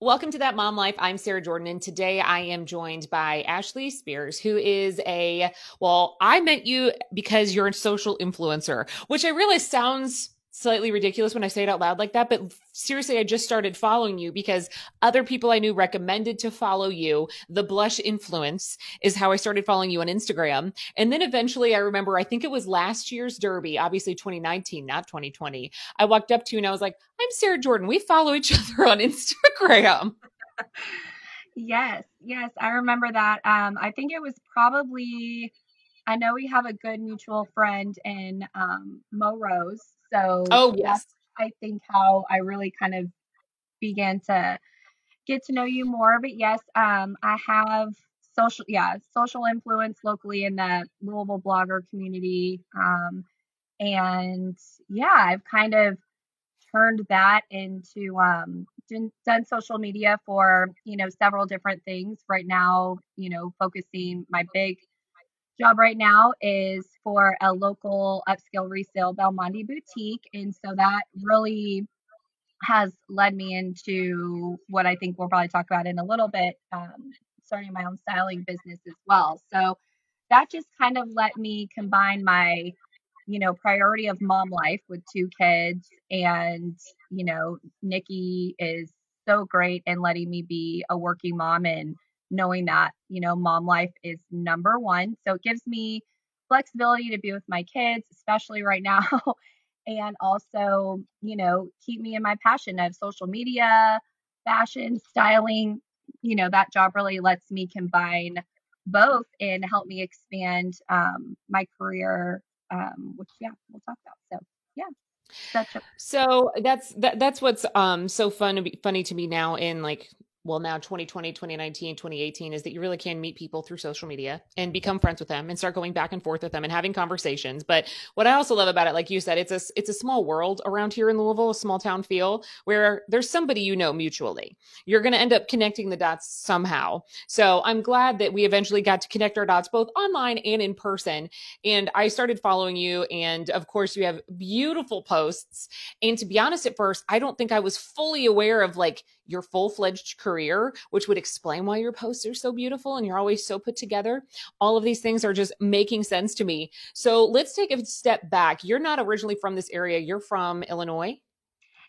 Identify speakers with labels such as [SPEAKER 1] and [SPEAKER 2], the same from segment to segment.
[SPEAKER 1] Welcome to That Mom Life. I'm Sarah Jordan, and today I am joined by Ashley Spears, who is a, well, I met you because you're a social influencer, which I realize sounds slightly ridiculous when I say it out loud like that, but seriously, I just started following you because other people I knew recommended to follow you. The blush influence is how I started following you on Instagram. And then eventually I remember, I think it was last year's Derby, obviously 2019, not 2020. I walked up to you and I was like, I'm Sarah Jordan. We follow each other on Instagram.
[SPEAKER 2] yes, yes, I remember that. Um, I think it was probably I know we have a good mutual friend in um, Mo Rose. So
[SPEAKER 1] oh yes,
[SPEAKER 2] I think how I really kind of began to get to know you more. But yes, um, I have social, yeah, social influence locally in the Louisville blogger community, um, and yeah, I've kind of turned that into um, done social media for you know several different things. Right now, you know, focusing my big job right now is for a local upscale resale Belmonte boutique. And so that really has led me into what I think we'll probably talk about in a little bit, um, starting my own styling business as well. So that just kind of let me combine my, you know, priority of mom life with two kids. And, you know, Nikki is so great in letting me be a working mom and knowing that, you know, mom life is number one. So it gives me flexibility to be with my kids, especially right now. and also, you know, keep me in my passion of social media, fashion, styling. You know, that job really lets me combine both and help me expand um, my career, um, which, yeah, we'll talk about. So, yeah.
[SPEAKER 1] A- so that's that, that's what's um so fun to be funny to me now in like well now 2020 2019 2018 is that you really can meet people through social media and become friends with them and start going back and forth with them and having conversations. But what i also love about it like you said it's a it's a small world around here in louisville a small town feel where there's somebody you know mutually. You're going to end up connecting the dots somehow. So i'm glad that we eventually got to connect our dots both online and in person. And i started following you and of course you have beautiful posts. And to be honest at first i don't think i was fully aware of like your full-fledged career which would explain why your posts are so beautiful and you're always so put together. All of these things are just making sense to me. So let's take a step back. You're not originally from this area. You're from illinois?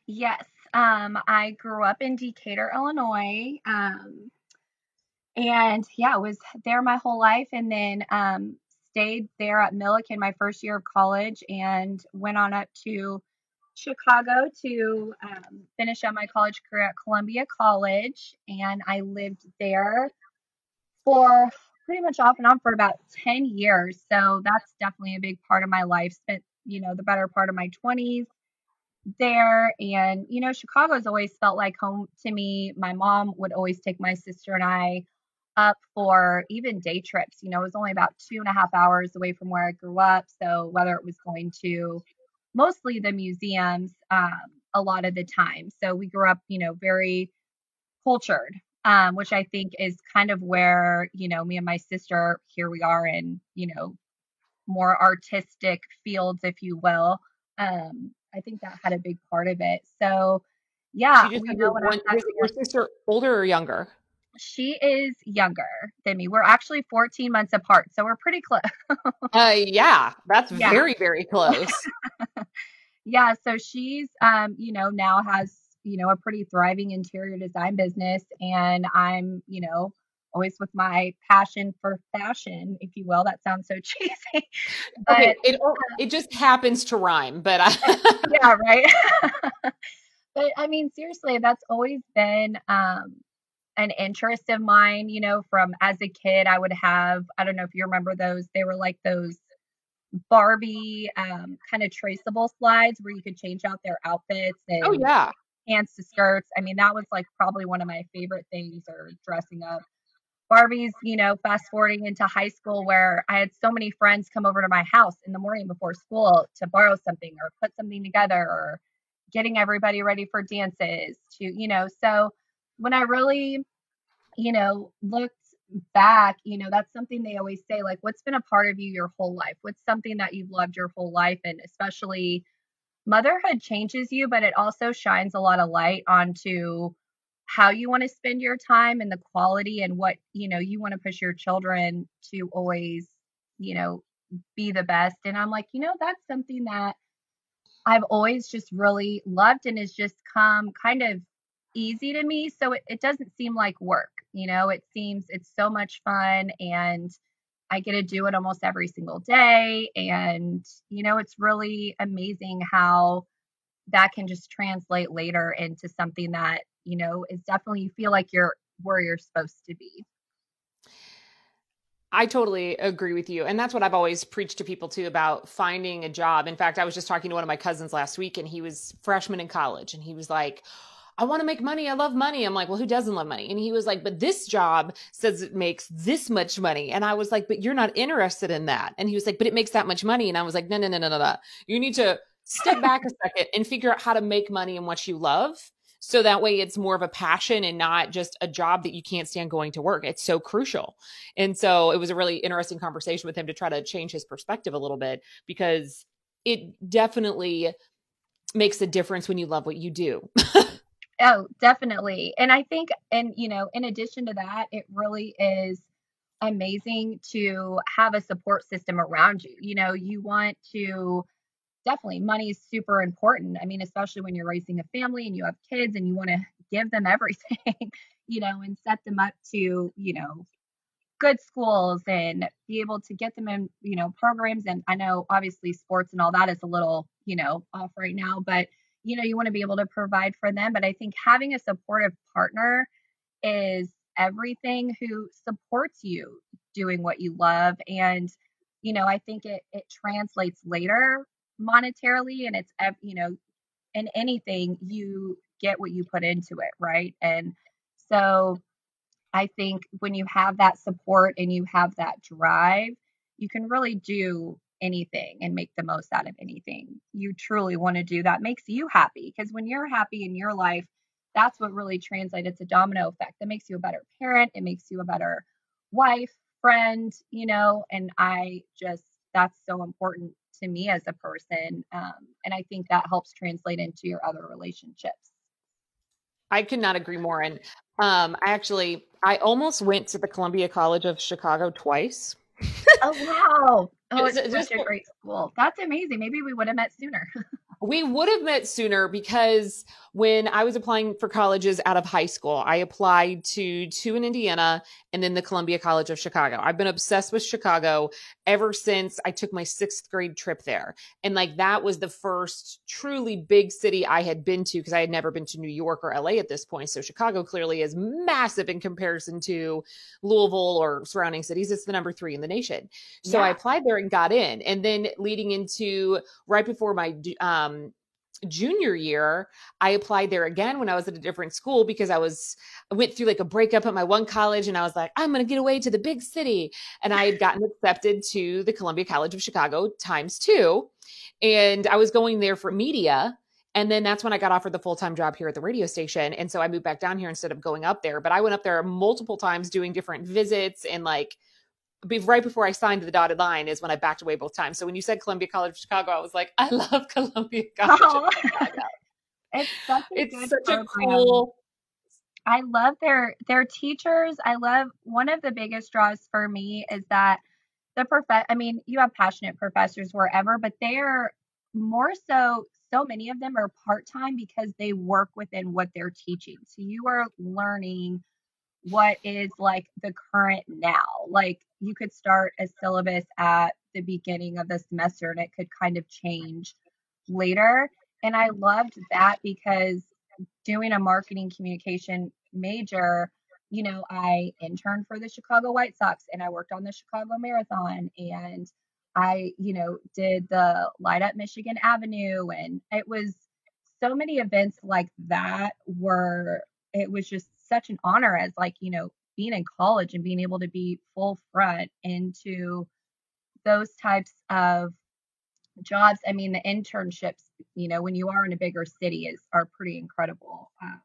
[SPEAKER 2] Yes. Um, i grew up in decatur illinois um, and yeah was there my whole life and then um, stayed there at Millikin my first year of college and went on up to Chicago to um, finish out my college career at Columbia College, and I lived there for pretty much off and on for about 10 years. So that's definitely a big part of my life. Spent, you know, the better part of my 20s there. And, you know, Chicago's always felt like home to me. My mom would always take my sister and I up for even day trips. You know, it was only about two and a half hours away from where I grew up. So whether it was going to mostly the museums um, a lot of the time. So we grew up, you know, very cultured, um, which I think is kind of where, you know, me and my sister, here we are in, you know, more artistic fields, if you will. Um, I think that had a big part of it. So, yeah,
[SPEAKER 1] you know one, your sister older or younger?
[SPEAKER 2] She is younger than me. We're actually 14 months apart, so we're pretty close.
[SPEAKER 1] uh, yeah, that's yeah. very, very close.
[SPEAKER 2] yeah, so she's, um, you know, now has, you know, a pretty thriving interior design business, and I'm, you know, always with my passion for fashion, if you will. That sounds so cheesy.
[SPEAKER 1] But, okay, it it just happens to rhyme, but I-
[SPEAKER 2] yeah, right. but I mean, seriously, that's always been um, an interest of mine, you know, from as a kid, I would have, I don't know if you remember those, they were like those Barbie um, kind of traceable slides where you could change out their outfits
[SPEAKER 1] and oh yeah
[SPEAKER 2] pants to skirts. I mean, that was like probably one of my favorite things or dressing up. Barbie's, you know, fast forwarding into high school where I had so many friends come over to my house in the morning before school to borrow something or put something together or getting everybody ready for dances to, you know, so when I really, you know, looked back, you know, that's something they always say, like, what's been a part of you your whole life? What's something that you've loved your whole life? And especially motherhood changes you, but it also shines a lot of light onto how you want to spend your time and the quality and what you know you want to push your children to always you know be the best and i'm like you know that's something that i've always just really loved and has just come kind of easy to me so it, it doesn't seem like work you know it seems it's so much fun and i get to do it almost every single day and you know it's really amazing how that can just translate later into something that you know is definitely you feel like you're where you're supposed to be
[SPEAKER 1] I totally agree with you. And that's what I've always preached to people too about finding a job. In fact, I was just talking to one of my cousins last week and he was freshman in college and he was like, I want to make money. I love money. I'm like, well, who doesn't love money? And he was like, but this job says it makes this much money. And I was like, but you're not interested in that. And he was like, but it makes that much money. And I was like, no, no, no, no, no, no. You need to step back a second and figure out how to make money in what you love so that way it's more of a passion and not just a job that you can't stand going to work it's so crucial and so it was a really interesting conversation with him to try to change his perspective a little bit because it definitely makes a difference when you love what you do
[SPEAKER 2] oh definitely and i think and you know in addition to that it really is amazing to have a support system around you you know you want to definitely money is super important. I mean, especially when you're raising a family and you have kids and you want to give them everything, you know, and set them up to, you know, good schools and be able to get them in, you know, programs. And I know obviously sports and all that is a little, you know, off right now, but you know, you want to be able to provide for them. But I think having a supportive partner is everything who supports you doing what you love. And, you know, I think it it translates later monetarily and it's you know in anything you get what you put into it right and so i think when you have that support and you have that drive you can really do anything and make the most out of anything you truly want to do that makes you happy because when you're happy in your life that's what really translates it's a domino effect that makes you a better parent it makes you a better wife friend you know and i just that's so important to me as a person. Um, and I think that helps translate into your other relationships.
[SPEAKER 1] I could not agree more. And um, I actually, I almost went to the Columbia College of Chicago twice.
[SPEAKER 2] oh wow! Oh, it's, it's such a great school. That's amazing. Maybe we would have met sooner.
[SPEAKER 1] we would have met sooner because when I was applying for colleges out of high school, I applied to two in Indiana and then the Columbia College of Chicago. I've been obsessed with Chicago ever since I took my sixth grade trip there. And like that was the first truly big city I had been to because I had never been to New York or LA at this point. So Chicago clearly is massive in comparison to Louisville or surrounding cities. It's the number three in the nation. So yeah. I applied there and got in. And then leading into right before my um, Um, junior year i applied there again when i was at a different school because i was i went through like a breakup at my one college and i was like i'm going to get away to the big city and i had gotten accepted to the columbia college of chicago times two and i was going there for media and then that's when I got offered the full time job here at the radio station. And so I moved back down here instead of going up there. But I went up there multiple times doing different visits and like be, right before I signed the dotted line is when I backed away both times. So when you said Columbia College of Chicago, I was like, I love Columbia College oh. Chicago.
[SPEAKER 2] it's such a, it's such a cool. I love their their teachers. I love one of the biggest draws for me is that the prof. I mean, you have passionate professors wherever, but they are more so. So many of them are part time because they work within what they're teaching. So you are learning what is like the current now. Like you could start a syllabus at the beginning of the semester and it could kind of change later. And I loved that because doing a marketing communication major, you know, I interned for the Chicago White Sox and I worked on the Chicago Marathon and I, you know, did the Light Up Michigan Avenue and it was so many events like that were it was just such an honor as like, you know, being in college and being able to be full front into those types of jobs. I mean, the internships, you know, when you are in a bigger city is are pretty incredible. Um,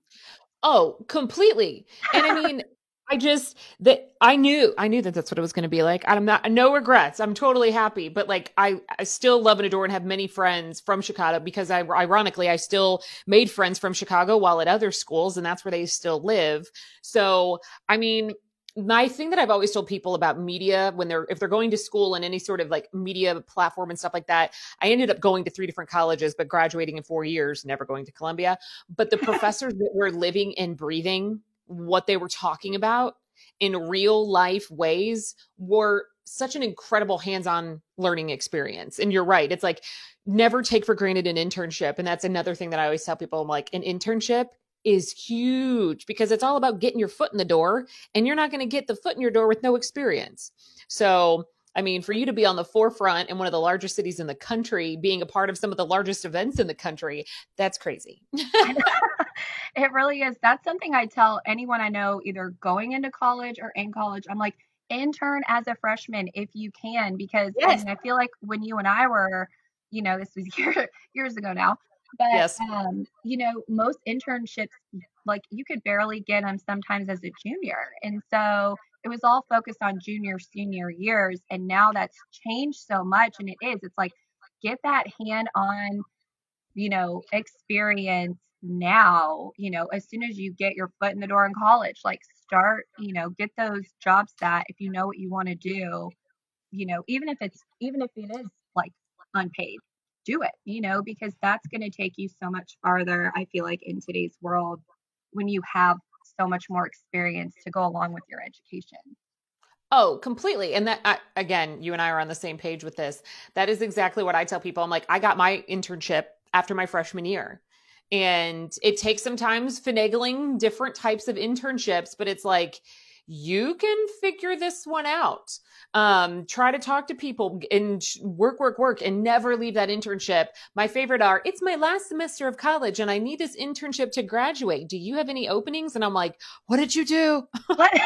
[SPEAKER 1] oh, completely. And I mean, I just that I knew I knew that that's what it was going to be like. I'm not no regrets. I'm totally happy, but like I I still love and adore and have many friends from Chicago because I ironically I still made friends from Chicago while at other schools and that's where they still live. So, I mean, my thing that I've always told people about media when they're if they're going to school in any sort of like media platform and stuff like that, I ended up going to three different colleges, but graduating in four years, never going to Columbia. But the professors that were living and breathing what they were talking about in real life ways were such an incredible hands-on learning experience. And you're right. It's like never take for granted an internship. And that's another thing that I always tell people. I'm like, an internship is huge because it's all about getting your foot in the door and you're not going to get the foot in your door with no experience. So I mean, for you to be on the forefront in one of the largest cities in the country, being a part of some of the largest events in the country, that's crazy.
[SPEAKER 2] it really is. That's something I tell anyone I know, either going into college or in college. I'm like, intern as a freshman if you can, because yes. I, mean, I feel like when you and I were, you know, this was year, years ago now, but yes. um, you know, most internships, like you could barely get them sometimes as a junior, and so it was all focused on junior, senior years. And now that's changed so much. And it is, it's like, get that hand on, you know, experience now, you know, as soon as you get your foot in the door in college, like start, you know, get those jobs that if you know what you want to do, you know, even if it's, even if it is like unpaid, do it, you know, because that's going to take you so much farther. I feel like in today's world when you have so much more experience to go along with your education.
[SPEAKER 1] Oh, completely. And that, I, again, you and I are on the same page with this. That is exactly what I tell people. I'm like, I got my internship after my freshman year. And it takes sometimes finagling different types of internships, but it's like, you can figure this one out. Um, try to talk to people and work, work, work, and never leave that internship. My favorite are, it's my last semester of college and I need this internship to graduate. Do you have any openings? And I'm like, what did you do?
[SPEAKER 2] What? like,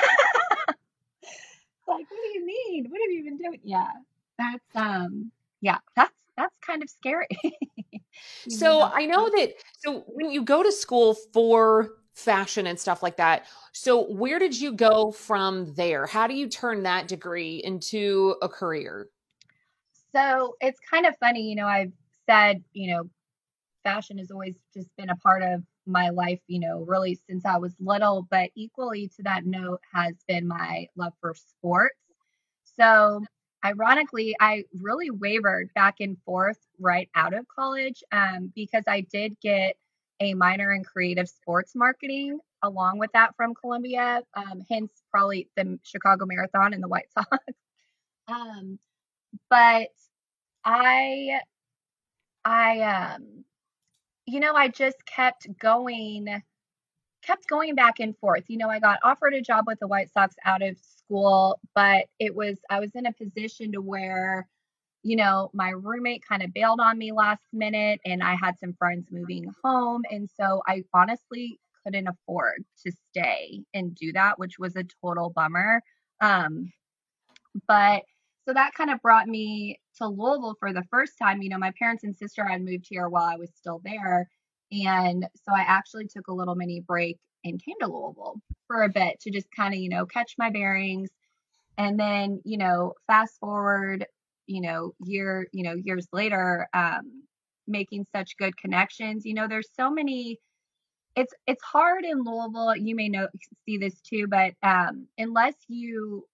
[SPEAKER 2] what do you mean? What have you been doing? Yeah, that's, um, yeah, that's, that's kind of scary.
[SPEAKER 1] so I know that, so when you go to school for fashion and stuff like that. So, where did you go from there? How do you turn that degree into a career?
[SPEAKER 2] So, it's kind of funny, you know, I've said, you know, fashion has always just been a part of my life, you know, really since I was little, but equally to that note has been my love for sports. So, ironically, I really wavered back and forth right out of college um, because I did get a minor in creative sports marketing along with that from Columbia, um, hence probably the Chicago Marathon and the White Sox. um, but I, I, um, you know, I just kept going, kept going back and forth. You know, I got offered a job with the White Sox out of school, but it was, I was in a position to where you know, my roommate kind of bailed on me last minute and I had some friends moving home. And so I honestly couldn't afford to stay and do that, which was a total bummer. Um, but so that kind of brought me to Louisville for the first time. You know, my parents and sister had moved here while I was still there. And so I actually took a little mini break and came to Louisville for a bit to just kind of, you know, catch my bearings. And then, you know, fast forward you know year you know years later um, making such good connections you know there's so many it's it's hard in louisville you may know see this too but um, unless you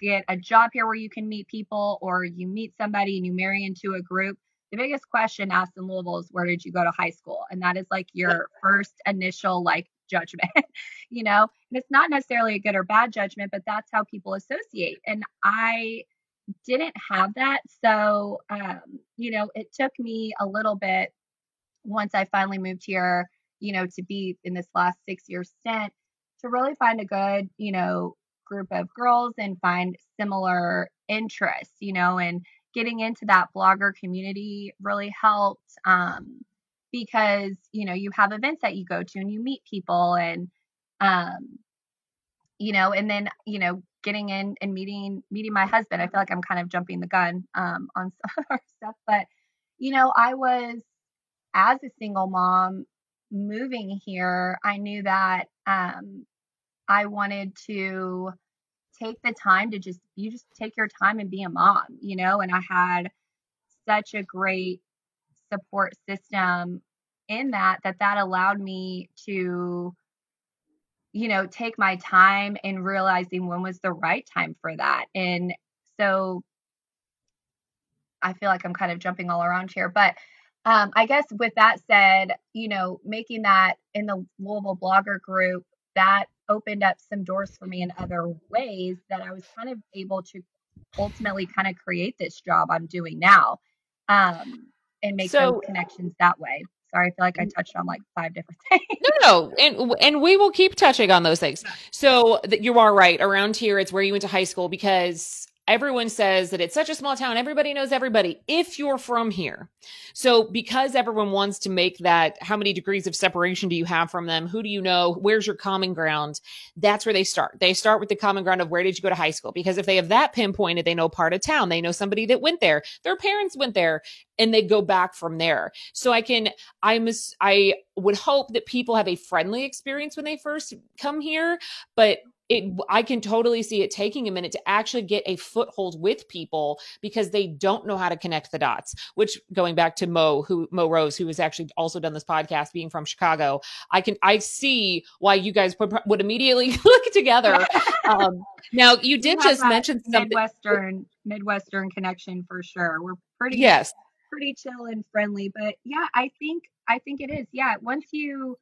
[SPEAKER 2] get a job here where you can meet people or you meet somebody and you marry into a group the biggest question asked in louisville is where did you go to high school? And that is like your first initial like judgment you know? And it's not necessarily a good or bad judgment but that's how people associate. And i didn't have that. So, um, you know, it took me a little bit once I finally moved here, you know, to be in this last six year stint to really find a good, you know, group of girls and find similar interests, you know, and getting into that blogger community really helped um, because, you know, you have events that you go to and you meet people and, um, you know, and then, you know, getting in and meeting meeting my husband. I feel like I'm kind of jumping the gun um, on some of our stuff, but you know, I was as a single mom moving here. I knew that um, I wanted to take the time to just you just take your time and be a mom, you know, and I had such a great support system in that that that allowed me to you know take my time and realizing when was the right time for that. And so i feel like i'm kind of jumping all around here but um, i guess with that said you know making that in the louisville blogger group that opened up some doors for me in other ways that i was kind of able to ultimately kind of create this job i'm doing now um, and make so, those connections that way Sorry, I feel like I mm-hmm. touched on like five different things.
[SPEAKER 1] No, no, and and we will keep touching on those things. So you are right. Around here, it's where you went to high school because everyone says that it's such a small town. Everybody knows everybody if you're from here. So because everyone wants to make that, how many degrees of separation do you have from them? Who do you know? Where's your common ground? That's where they start. They start with the common ground of where did you go to high school? Because if they have that pinpointed, they know part of town. They know somebody that went there. Their parents went there and they go back from there. So I can, I'm, I would hope that people have a friendly experience when they first come here, but it i can totally see it taking a minute to actually get a foothold with people because they don't know how to connect the dots which going back to mo who mo rose who has actually also done this podcast being from chicago i can i see why you guys would, would immediately look together. Um, now you did just mention something.
[SPEAKER 2] Midwestern midwestern connection for sure. We're pretty
[SPEAKER 1] yes.
[SPEAKER 2] pretty chill and friendly but yeah i think i think it is. Yeah once you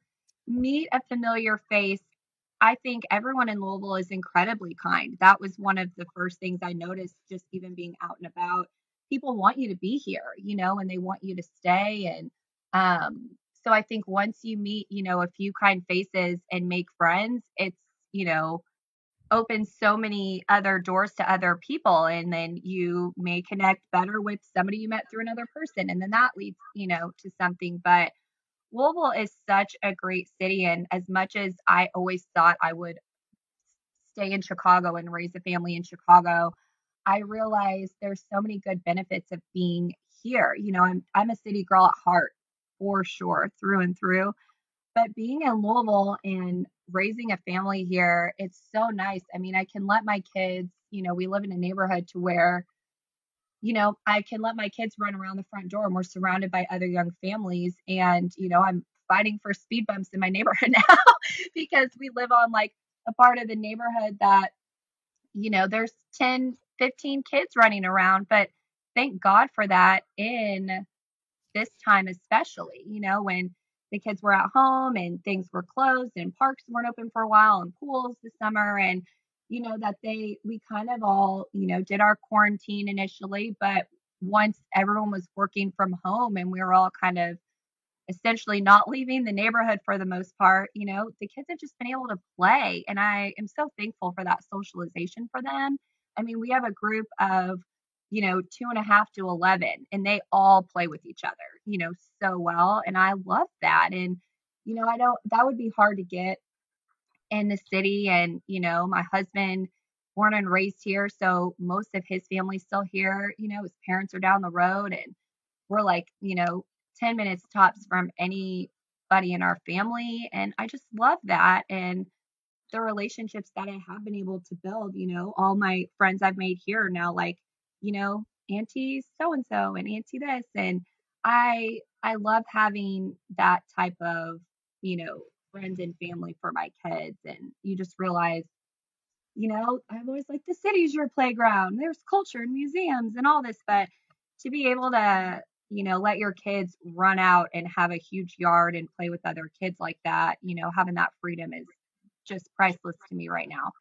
[SPEAKER 2] meet a familiar face I think everyone in Louisville is incredibly kind. That was one of the first things I noticed just even being out and about. People want you to be here, you know, and they want you to stay. And um, so I think once you meet, you know, a few kind faces and make friends, it's, you know, opens so many other doors to other people. And then you may connect better with somebody you met through another person. And then that leads, you know, to something. But Louisville is such a great city. And as much as I always thought I would stay in Chicago and raise a family in Chicago, I realized there's so many good benefits of being here. You know, I'm I'm a city girl at heart for sure, through and through. But being in Louisville and raising a family here, it's so nice. I mean, I can let my kids, you know, we live in a neighborhood to where you know, I can let my kids run around the front door and we're surrounded by other young families. And, you know, I'm fighting for speed bumps in my neighborhood now because we live on like a part of the neighborhood that, you know, there's 10, 15 kids running around. But thank God for that in this time, especially, you know, when the kids were at home and things were closed and parks weren't open for a while and pools this summer. And, you know, that they, we kind of all, you know, did our quarantine initially, but once everyone was working from home and we were all kind of essentially not leaving the neighborhood for the most part, you know, the kids have just been able to play. And I am so thankful for that socialization for them. I mean, we have a group of, you know, two and a half to 11, and they all play with each other, you know, so well. And I love that. And, you know, I don't, that would be hard to get in the city and you know my husband born and raised here so most of his family's still here you know his parents are down the road and we're like you know 10 minutes tops from anybody in our family and i just love that and the relationships that i have been able to build you know all my friends i've made here now like you know auntie so and so and auntie this and i i love having that type of you know friends and family for my kids. And you just realize, you know, I'm always like, the city's your playground. There's culture and museums and all this. But to be able to, you know, let your kids run out and have a huge yard and play with other kids like that, you know, having that freedom is just priceless to me right now.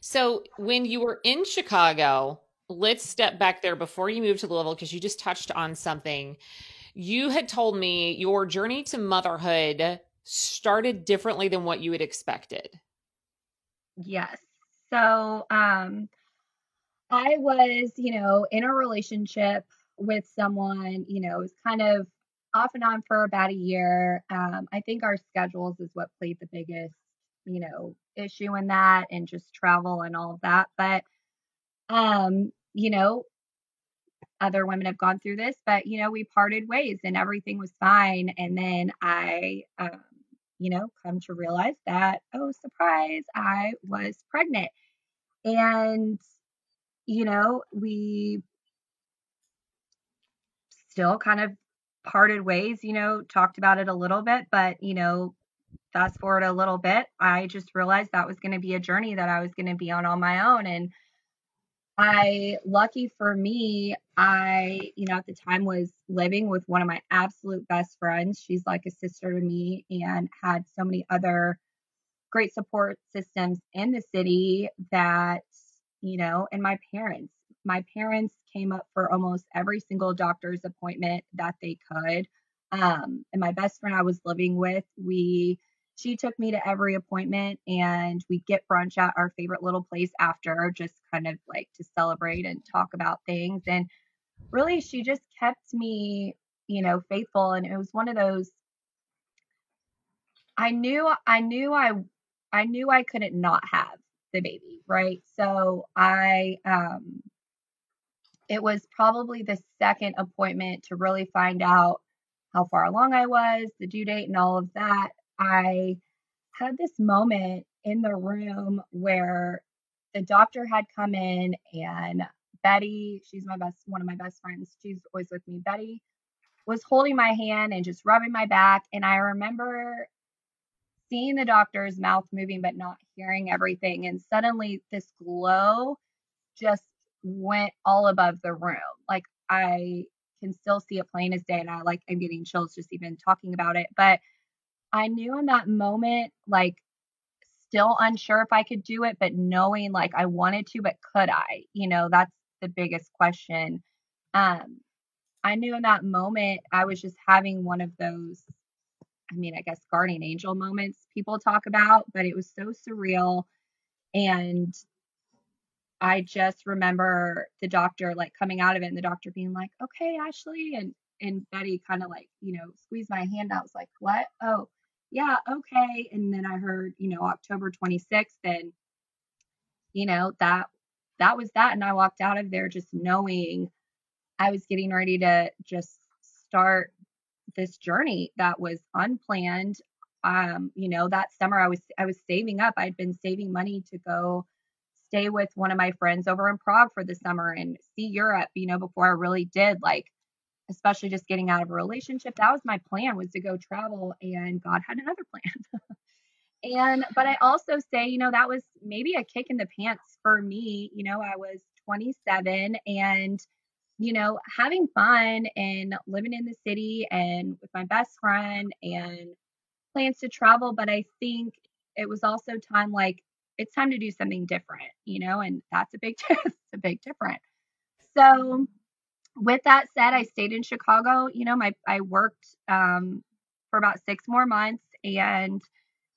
[SPEAKER 1] So when you were in Chicago, let's step back there before you moved to Louisville because you just touched on something. You had told me your journey to motherhood started differently than what you had expected?
[SPEAKER 2] Yes. So, um, I was, you know, in a relationship with someone, you know, it was kind of off and on for about a year. Um, I think our schedules is what played the biggest, you know, issue in that and just travel and all of that. But, um, you know, other women have gone through this, but, you know, we parted ways and everything was fine. And then I, um, you know, come to realize that, oh, surprise, I was pregnant. And, you know, we still kind of parted ways, you know, talked about it a little bit, but, you know, fast forward a little bit, I just realized that was going to be a journey that I was going to be on on my own. And I, lucky for me, I, you know, at the time was living with one of my absolute best friends. She's like a sister to me and had so many other great support systems in the city that, you know, and my parents. My parents came up for almost every single doctor's appointment that they could. Um, and my best friend I was living with, we she took me to every appointment and we'd get brunch at our favorite little place after just kind of like to celebrate and talk about things and really she just kept me you know faithful and it was one of those i knew i knew i i knew i couldn't not have the baby right? So i um it was probably the second appointment to really find out how far along i was the due date and all of that I had this moment in the room where the doctor had come in and Betty, she's my best one of my best friends. She's always with me. Betty was holding my hand and just rubbing my back and I remember seeing the doctor's mouth moving but not hearing everything and suddenly this glow just went all above the room. Like I can still see it plain as day and I like I'm getting chills just even talking about it. But I knew in that moment, like, still unsure if I could do it, but knowing like I wanted to, but could I? You know, that's the biggest question. Um, I knew in that moment I was just having one of those, I mean, I guess guardian angel moments people talk about, but it was so surreal. And I just remember the doctor like coming out of it and the doctor being like, okay, Ashley. And, and Betty kind of like, you know, squeezed my hand out. I was like, what? Oh, yeah, okay. And then I heard, you know, October 26th and you know, that that was that and I walked out of there just knowing I was getting ready to just start this journey that was unplanned. Um, you know, that summer I was I was saving up. I'd been saving money to go stay with one of my friends over in Prague for the summer and see Europe, you know, before I really did like especially just getting out of a relationship. That was my plan was to go travel and God had another plan. and but I also say, you know, that was maybe a kick in the pants for me. You know, I was 27 and you know, having fun and living in the city and with my best friend and plans to travel, but I think it was also time like it's time to do something different, you know, and that's a big it's a big difference. So with that said, I stayed in Chicago. You know, my I worked um, for about six more months, and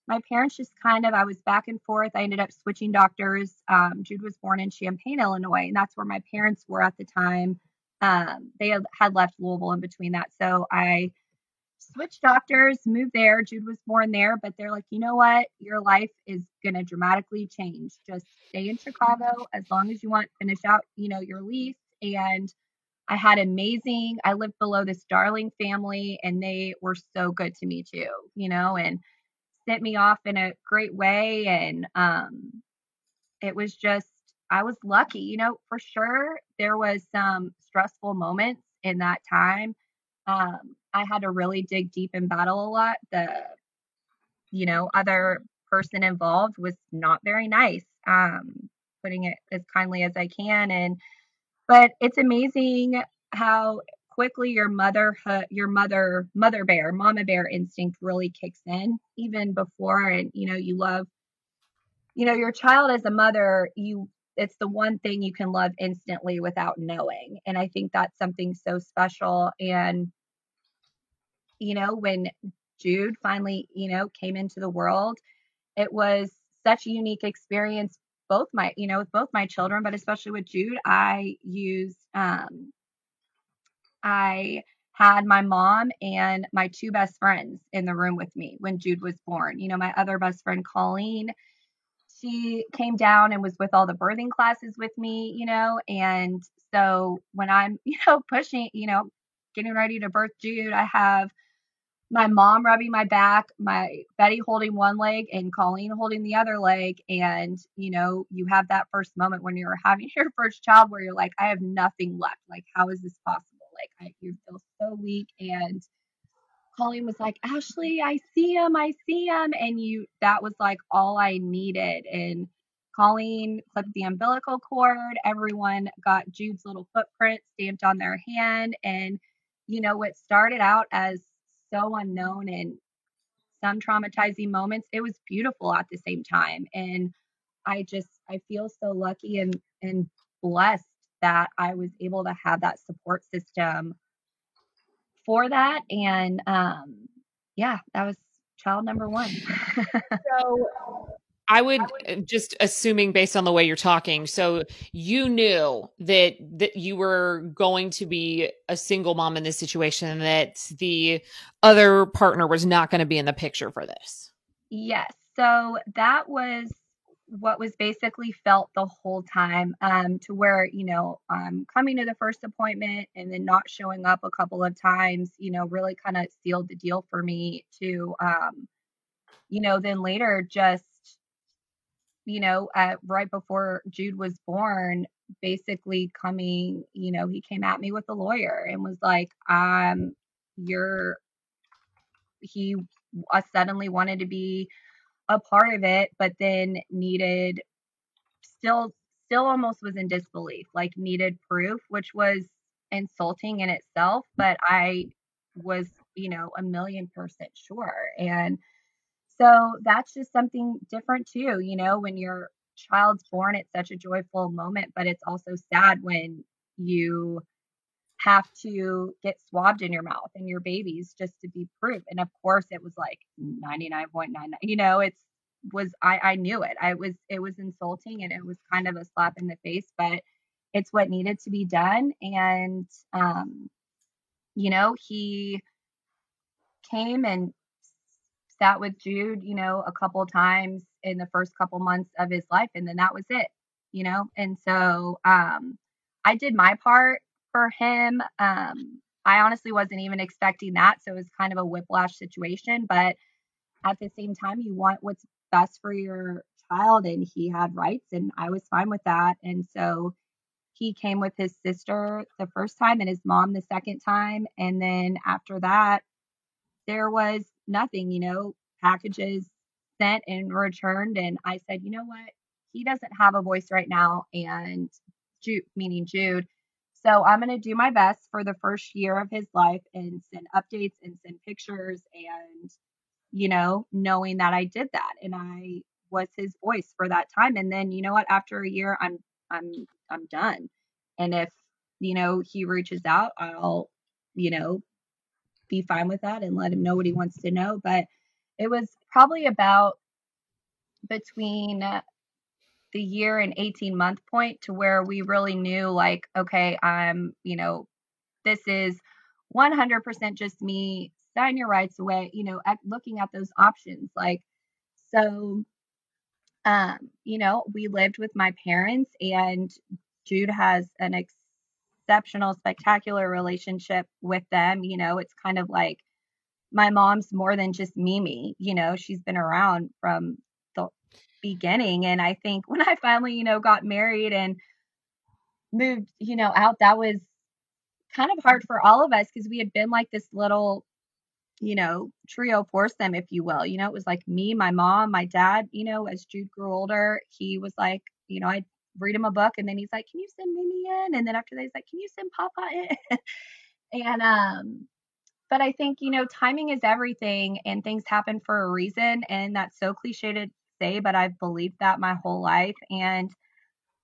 [SPEAKER 2] my parents just kind of I was back and forth. I ended up switching doctors. Um, Jude was born in Champaign, Illinois, and that's where my parents were at the time. Um, they had, left Louisville in between that, so I switched doctors, moved there. Jude was born there, but they're like, you know what? Your life is gonna dramatically change. Just stay in Chicago as long as you want. Finish out, you know, your lease and I had amazing, I lived below this darling family and they were so good to me too, you know, and sent me off in a great way. And um, it was just, I was lucky, you know, for sure. There was some stressful moments in that time. Um, I had to really dig deep and battle a lot. The, you know, other person involved was not very nice, um, putting it as kindly as I can. And but it's amazing how quickly your mother your mother mother bear mama bear instinct really kicks in even before and you know you love you know your child as a mother you it's the one thing you can love instantly without knowing and i think that's something so special and you know when jude finally you know came into the world it was such a unique experience both my, you know, with both my children, but especially with Jude, I used, um, I had my mom and my two best friends in the room with me when Jude was born. You know, my other best friend, Colleen, she came down and was with all the birthing classes with me, you know, and so when I'm, you know, pushing, you know, getting ready to birth Jude, I have my mom rubbing my back, my Betty holding one leg and Colleen holding the other leg. And, you know, you have that first moment when you're having your first child where you're like, I have nothing left. Like, how is this possible? Like, I, you feel so weak. And Colleen was like, Ashley, I see him. I see him. And you, that was like all I needed. And Colleen clipped the umbilical cord. Everyone got Jude's little footprint stamped on their hand. And, you know, what started out as so unknown and some traumatizing moments, it was beautiful at the same time. And I just I feel so lucky and and blessed that I was able to have that support system for that. And um yeah, that was child number one.
[SPEAKER 1] so I would uh, just assuming based on the way you're talking. So you knew that that you were going to be a single mom in this situation that the other partner was not going to be in the picture for this.
[SPEAKER 2] Yes. So that was what was basically felt the whole time um, to where you know um, coming to the first appointment and then not showing up a couple of times you know really kind of sealed the deal for me to um, you know then later just you know, at, right before Jude was born, basically coming, you know, he came at me with a lawyer and was like, um, you're, he uh, suddenly wanted to be a part of it, but then needed still, still almost was in disbelief, like needed proof, which was insulting in itself, but I was, you know, a million percent sure. And, so that's just something different too, you know, when your child's born, it's such a joyful moment, but it's also sad when you have to get swabbed in your mouth and your babies just to be proof. And of course it was like 99.99, you know, it's was I I knew it. I was it was insulting and it was kind of a slap in the face, but it's what needed to be done and um you know, he came and sat with Jude, you know, a couple times in the first couple months of his life, and then that was it, you know. And so um, I did my part for him. Um, I honestly wasn't even expecting that, so it was kind of a whiplash situation. But at the same time, you want what's best for your child, and he had rights, and I was fine with that. And so he came with his sister the first time and his mom the second time, and then after that, there was nothing, you know, packages sent and returned. And I said, you know what? He doesn't have a voice right now. And Jude, meaning Jude. So I'm going to do my best for the first year of his life and send updates and send pictures and, you know, knowing that I did that and I was his voice for that time. And then, you know what? After a year, I'm, I'm, I'm done. And if, you know, he reaches out, I'll, you know, be fine with that and let him know what he wants to know. But it was probably about between the year and 18 month point to where we really knew like okay i'm you know this is 100% just me sign your rights away you know at looking at those options like so um you know we lived with my parents and jude has an exceptional spectacular relationship with them you know it's kind of like my mom's more than just Mimi. You know, she's been around from the beginning. And I think when I finally, you know, got married and moved, you know, out, that was kind of hard for all of us because we had been like this little, you know, trio foursome, if you will. You know, it was like me, my mom, my dad, you know, as Jude grew older, he was like, you know, I'd read him a book and then he's like, Can you send Mimi in? And then after that, he's like, Can you send Papa in? and um but I think, you know, timing is everything and things happen for a reason. And that's so cliche to say, but I've believed that my whole life. And,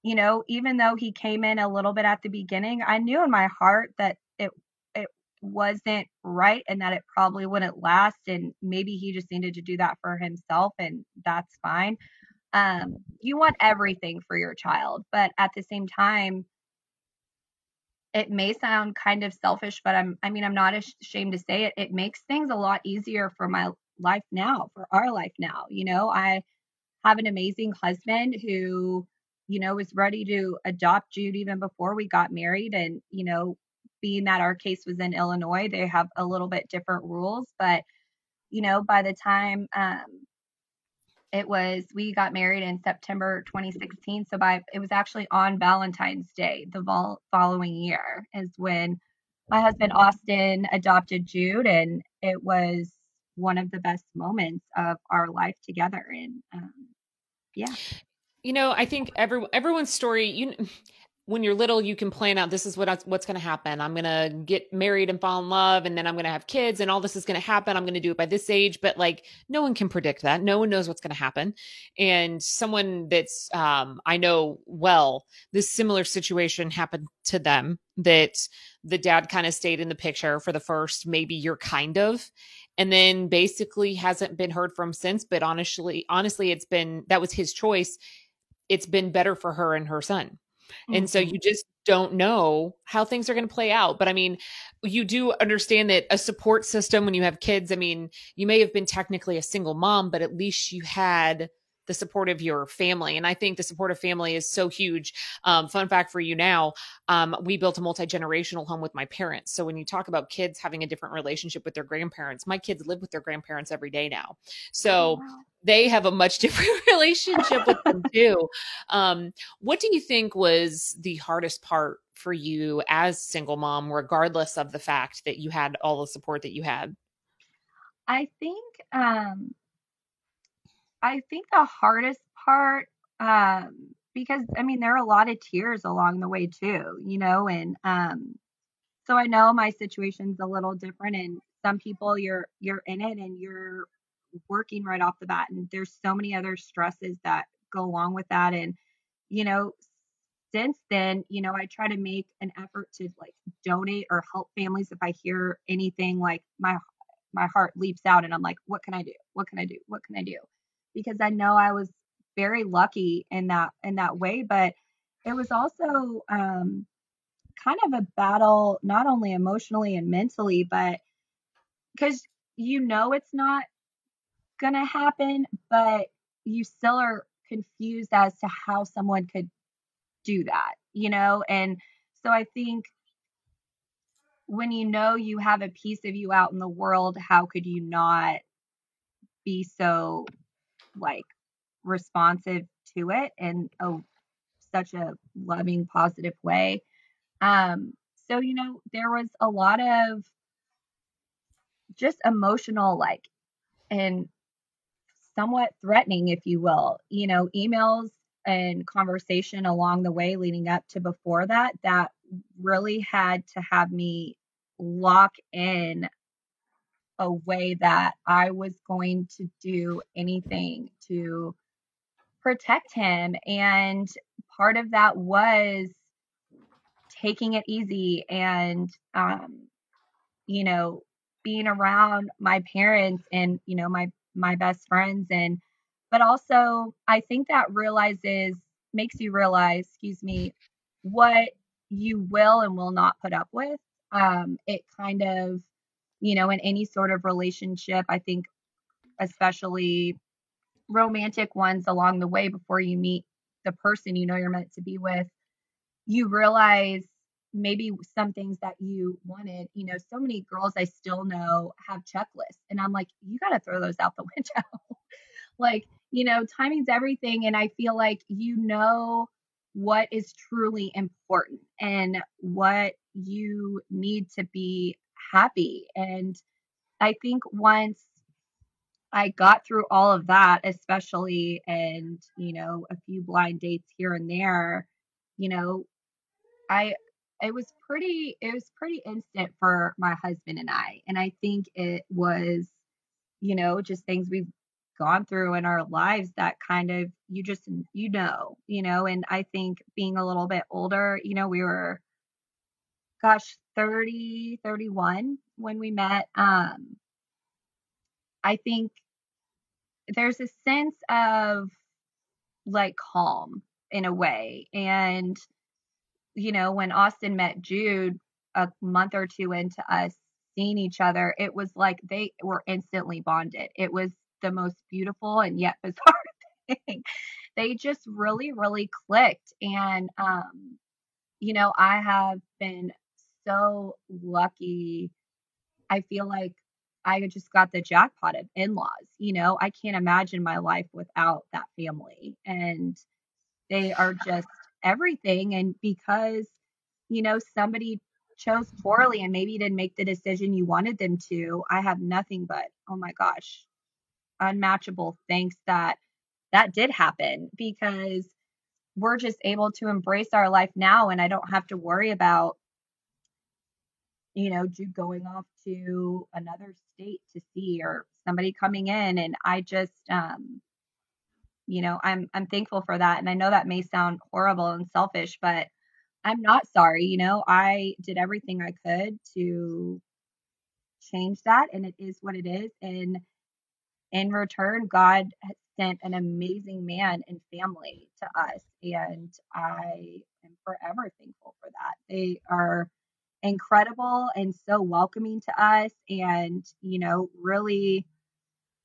[SPEAKER 2] you know, even though he came in a little bit at the beginning, I knew in my heart that it it wasn't right and that it probably wouldn't last. And maybe he just needed to do that for himself and that's fine. Um, you want everything for your child, but at the same time, it may sound kind of selfish, but I'm, I mean, I'm not ashamed to say it. It makes things a lot easier for my life now, for our life now. You know, I have an amazing husband who, you know, was ready to adopt Jude even before we got married. And, you know, being that our case was in Illinois, they have a little bit different rules, but you know, by the time um, it was, we got married in September 2016. So by it was actually on Valentine's Day the vol- following year is when my husband Austin adopted Jude, and it was one of the best moments of our life together. And um, yeah.
[SPEAKER 1] You know, I think every everyone's story. You when you're little, you can plan out this is what I, what's going to happen. I'm going to get married and fall in love, and then I'm going to have kids, and all this is going to happen. I'm going to do it by this age, but like no one can predict that. No one knows what's going to happen. And someone that's um, I know well, this similar situation happened to them. That the dad kind of stayed in the picture for the first maybe year, kind of, and then basically hasn't been heard from since. But honestly, honestly, it's been that was his choice. It's been better for her and her son and mm-hmm. so you just don't know how things are going to play out. But I mean, you do understand that a support system when you have kids, I mean, you may have been technically a single mom, but at least you had the support of your family. And I think the support of family is so huge. Um, fun fact for you now, um, we built a multi generational home with my parents. So when you talk about kids having a different relationship with their grandparents, my kids live with their grandparents every day now. So oh, wow. they have a much different relationship with them too. Um, what do you think was the hardest part for you as single mom, regardless of the fact that you had all the support that you had?
[SPEAKER 2] I think um, I think the hardest part, um, because I mean, there are a lot of tears along the way too, you know, and um, so I know my situation's a little different, and some people you're you're in it and you're working right off the bat, and there's so many other stresses that go along with that, and you know, since then, you know, I try to make an effort to like donate or help families if I hear anything like my my heart leaps out and I'm like, what can I do? What can I do? What can I do? Because I know I was very lucky in that in that way, but it was also um, kind of a battle, not only emotionally and mentally, but because you know it's not gonna happen, but you still are confused as to how someone could do that, you know? And so I think when you know you have a piece of you out in the world, how could you not be so like responsive to it in a such a loving positive way. Um so you know there was a lot of just emotional like and somewhat threatening if you will. You know emails and conversation along the way leading up to before that that really had to have me lock in a way that I was going to do anything to protect him. And part of that was taking it easy and, um, you know, being around my parents and, you know, my, my best friends. And, but also, I think that realizes, makes you realize, excuse me, what you will and will not put up with. Um, it kind of you know, in any sort of relationship. I think, especially romantic ones along the way before you meet the person you know you're meant to be with, you realize maybe some things that you wanted. You know, so many girls I still know have checklists, and I'm like, you got to throw those out the window. like, you know, timing's everything. And I feel like you know what is truly important and what you need to be happy. And I think once I got through all of that, especially and, you know, a few blind dates here and there, you know, I it was pretty it was pretty instant for my husband and I. And I think it was, you know, just things we've gone through in our lives that kind of you just you know, you know, and I think being a little bit older, you know, we were gosh, 30, 31 when we met. Um, I think there's a sense of like calm in a way. And, you know, when Austin met Jude a month or two into us seeing each other, it was like they were instantly bonded. It was the most beautiful and yet bizarre thing. They just really, really clicked. And, um, you know, I have been so lucky. I feel like I just got the jackpot of in-laws. You know, I can't imagine my life without that family. And they are just everything. And because, you know, somebody chose poorly and maybe didn't make the decision you wanted them to, I have nothing but, oh my gosh, unmatchable thanks that that did happen because we're just able to embrace our life now and I don't have to worry about you know, going off to another state to see or somebody coming in and I just um you know, I'm I'm thankful for that and I know that may sound horrible and selfish, but I'm not sorry, you know. I did everything I could to change that and it is what it is and in return God sent an amazing man and family to us and I am forever thankful for that. They are incredible and so welcoming to us and you know really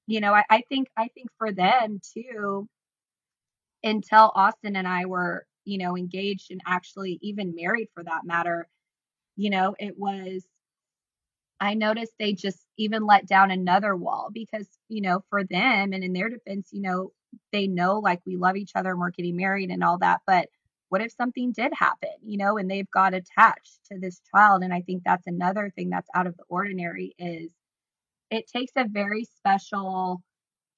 [SPEAKER 2] you know I, I think i think for them too until austin and i were you know engaged and actually even married for that matter you know it was i noticed they just even let down another wall because you know for them and in their defense you know they know like we love each other and we're getting married and all that but what if something did happen, you know, and they've got attached to this child? And I think that's another thing that's out of the ordinary is it takes a very special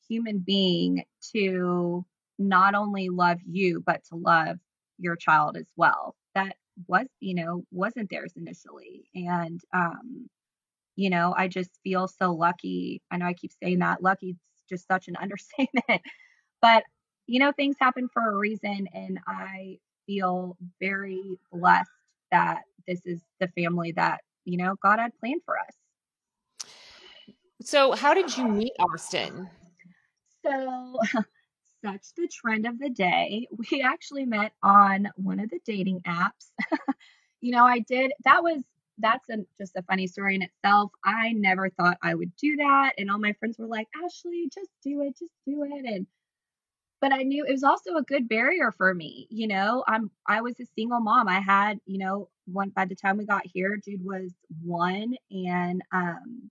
[SPEAKER 2] human being to not only love you, but to love your child as well. That was, you know, wasn't theirs initially. And, um, you know, I just feel so lucky. I know I keep saying that lucky is just such an understatement, but you know, things happen for a reason. And I feel very blessed that this is the family that, you know, God had planned for us.
[SPEAKER 1] So, how did you meet Austin?
[SPEAKER 2] So, such the trend of the day. We actually met on one of the dating apps. you know, I did, that was, that's a, just a funny story in itself. I never thought I would do that. And all my friends were like, Ashley, just do it, just do it. And but I knew it was also a good barrier for me. You know, I'm I was a single mom. I had, you know, one by the time we got here, Jude was one and um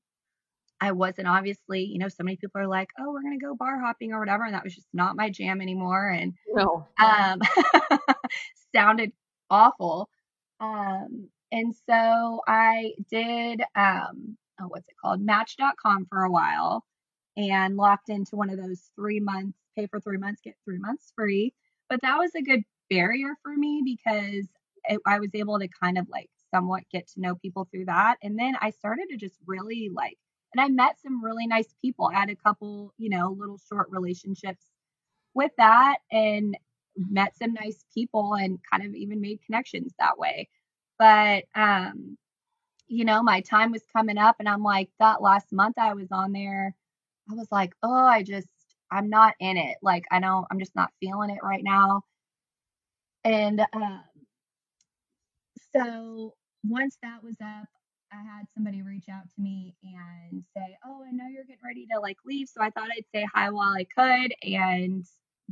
[SPEAKER 2] I wasn't obviously, you know, so many people are like, "Oh, we're going to go bar hopping or whatever." And that was just not my jam anymore and
[SPEAKER 1] no.
[SPEAKER 2] um sounded awful. Um and so I did um oh, what's it called? match.com for a while and locked into one of those 3 months pay for three months, get three months free. But that was a good barrier for me because it, I was able to kind of like somewhat get to know people through that. And then I started to just really like, and I met some really nice people. I had a couple, you know, little short relationships with that and met some nice people and kind of even made connections that way. But, um, you know, my time was coming up and I'm like, that last month I was on there, I was like, oh, I just, I'm not in it. Like I know I'm just not feeling it right now. And um, so once that was up, I had somebody reach out to me and say, "Oh, I know you're getting ready to like leave, so I thought I'd say hi while I could." And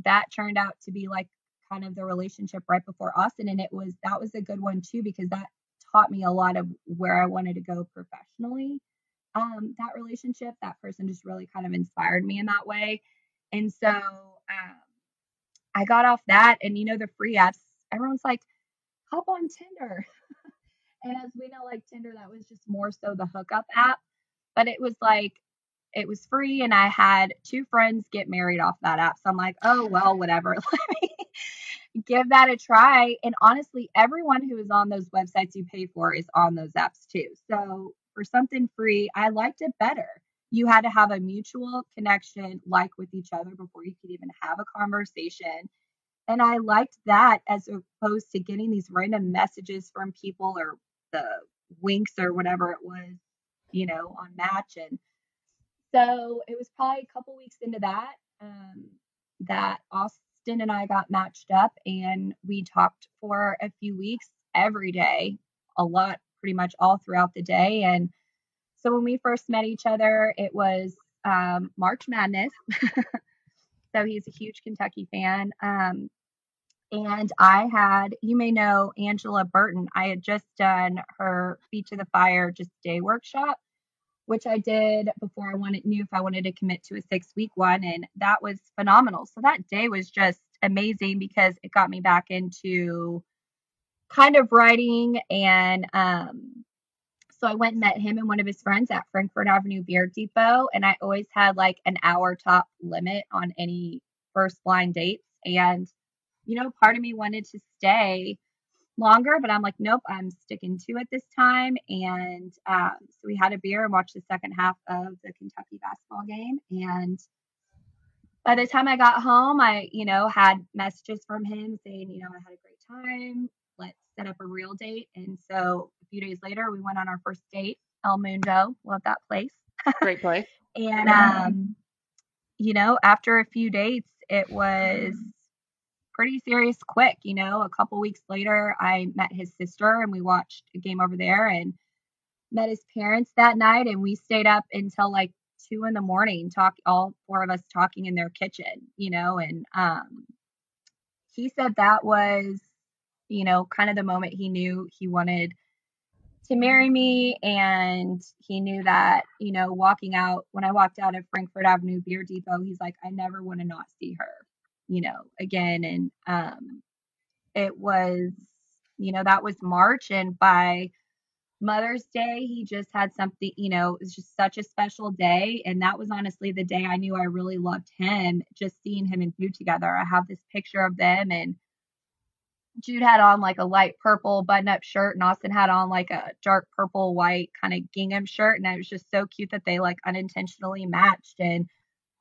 [SPEAKER 2] that turned out to be like kind of the relationship right before Austin, and it was that was a good one too because that taught me a lot of where I wanted to go professionally. Um, that relationship, that person just really kind of inspired me in that way. And so um, I got off that, and you know, the free apps, everyone's like, hop on Tinder. and as we know, like Tinder, that was just more so the hookup app. But it was like, it was free, and I had two friends get married off that app. So I'm like, oh, well, whatever. Let me give that a try. And honestly, everyone who is on those websites you pay for is on those apps too. So for something free, I liked it better you had to have a mutual connection like with each other before you could even have a conversation. And i liked that as opposed to getting these random messages from people or the winks or whatever it was you know on match. And so it was probably a couple weeks into that um, that austin and i got matched up and we talked for a few weeks every day a lot pretty much all throughout the day. And so when we first met each other, it was um, March Madness. so he's a huge Kentucky fan. Um, and I had, you may know Angela Burton. I had just done her Feet to the Fire just day workshop which I did before I wanted knew if I wanted to commit to a six week one, and that was phenomenal. So that day was just amazing because it got me back into kind of writing and um so I went and met him and one of his friends at Frankfort Avenue Beer Depot. And I always had like an hour top limit on any first blind dates. And, you know, part of me wanted to stay longer, but I'm like, nope, I'm sticking to it this time. And um, so we had a beer and watched the second half of the Kentucky basketball game. And by the time I got home, I, you know, had messages from him saying, you know, I had a great time. Let's set up a real date. And so a few days later, we went on our first date, El Mundo. Love that place.
[SPEAKER 1] Great place.
[SPEAKER 2] and, um, you know, after a few dates, it was pretty serious quick. You know, a couple weeks later, I met his sister and we watched a game over there and met his parents that night. And we stayed up until like two in the morning, talk all four of us talking in their kitchen, you know, and um, he said that was, you know, kind of the moment he knew he wanted to marry me and he knew that you know walking out when i walked out of frankfort avenue beer depot he's like i never want to not see her you know again. And um it was you know that was march and by mother's day he just had something you know it was just such a special day. And that was honestly the day i knew i really loved him just seeing him and you together. I have this picture of them and Jude had on like a light purple button up shirt and Austin had on like a dark purple white kind of gingham shirt. And it was just so cute that they like unintentionally matched and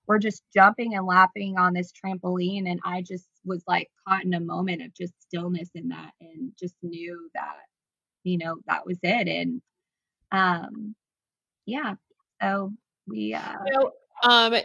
[SPEAKER 2] we're just jumping and laughing on this trampoline. And I just was like caught in a moment of just stillness in that and just knew that, you know, that was it. And um yeah. So we uh
[SPEAKER 1] um